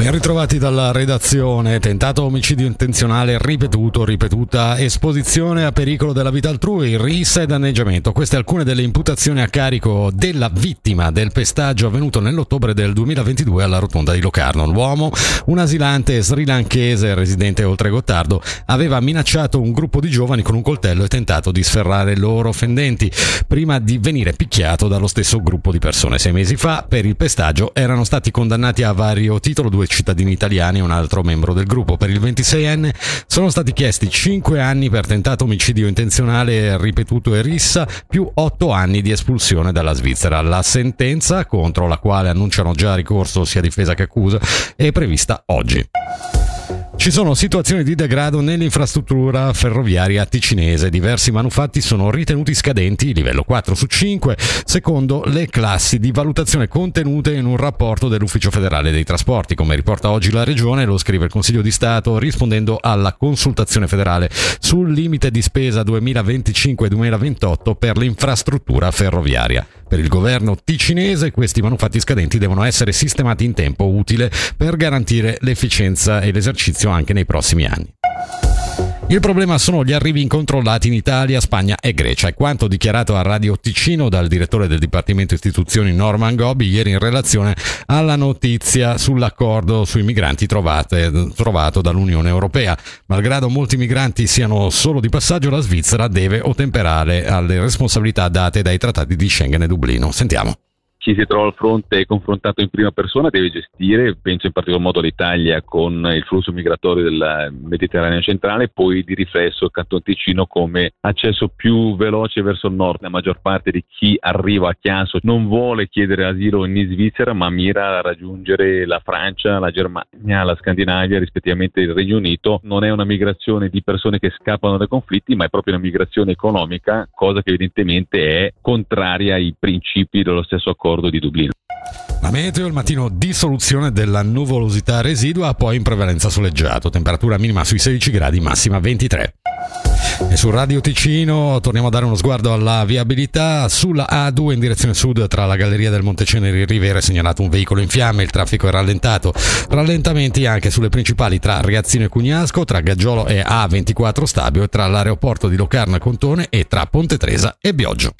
Ben ritrovati dalla redazione. Tentato omicidio intenzionale ripetuto, ripetuta esposizione a pericolo della vita altrui, rissa e danneggiamento. Queste alcune delle imputazioni a carico della vittima del pestaggio avvenuto nell'ottobre del 2022 alla rotonda di Locarno. L'uomo, un asilante srilanchese residente oltre Gottardo, aveva minacciato un gruppo di giovani con un coltello e tentato di sferrare loro fendenti prima di venire picchiato dallo stesso gruppo di persone. Sei mesi fa, per il pestaggio, erano stati condannati a vario titolo due cittadini italiani e un altro membro del gruppo. Per il 26enne sono stati chiesti 5 anni per tentato omicidio intenzionale ripetuto e rissa, più 8 anni di espulsione dalla Svizzera. La sentenza, contro la quale annunciano già ricorso sia difesa che accusa, è prevista oggi. Ci sono situazioni di degrado nell'infrastruttura ferroviaria ticinese. Diversi manufatti sono ritenuti scadenti, livello 4 su 5, secondo le classi di valutazione contenute in un rapporto dell'Ufficio federale dei trasporti. Come riporta oggi la Regione, lo scrive il Consiglio di Stato rispondendo alla consultazione federale sul limite di spesa 2025-2028 per l'infrastruttura ferroviaria. Per il governo ticinese questi manufatti scadenti devono essere sistemati in tempo utile per garantire l'efficienza e l'esercizio anche nei prossimi anni. Il problema sono gli arrivi incontrollati in Italia, Spagna e Grecia. È quanto dichiarato a Radio Ticino dal direttore del Dipartimento Istituzioni Norman Gobbi ieri in relazione alla notizia sull'accordo sui migranti trovate, trovato dall'Unione Europea. Malgrado molti migranti siano solo di passaggio, la Svizzera deve ottemperare alle responsabilità date dai trattati di Schengen e Dublino. Sentiamo chi si trova al fronte confrontato in prima persona deve gestire, penso in particolar modo l'Italia con il flusso migratorio del Mediterraneo centrale, poi di riflesso il Canton Ticino come accesso più veloce verso il nord. La maggior parte di chi arriva a Chiasso non vuole chiedere asilo in Svizzera, ma mira a raggiungere la Francia, la Germania, la Scandinavia, rispettivamente il Regno Unito. Non è una migrazione di persone che scappano dai conflitti, ma è proprio una migrazione economica, cosa che evidentemente è contraria ai principi dello stesso accordo accordo di Dublino. La meteo il mattino dissoluzione della nuvolosità residua, poi in prevalenza soleggiato, temperatura minima sui 16 gradi, massima 23. E su Radio Ticino torniamo a dare uno sguardo alla viabilità. Sulla A2 in direzione sud tra la Galleria del Monteceneri e Rivera è segnalato un veicolo in fiamme, il traffico è rallentato. Rallentamenti anche sulle principali tra Riazzino e Cugnasco, tra Gaggiolo e A24 Stabio e tra l'aeroporto di Locarno e Contone e tra Ponte Tresa e Bioggio.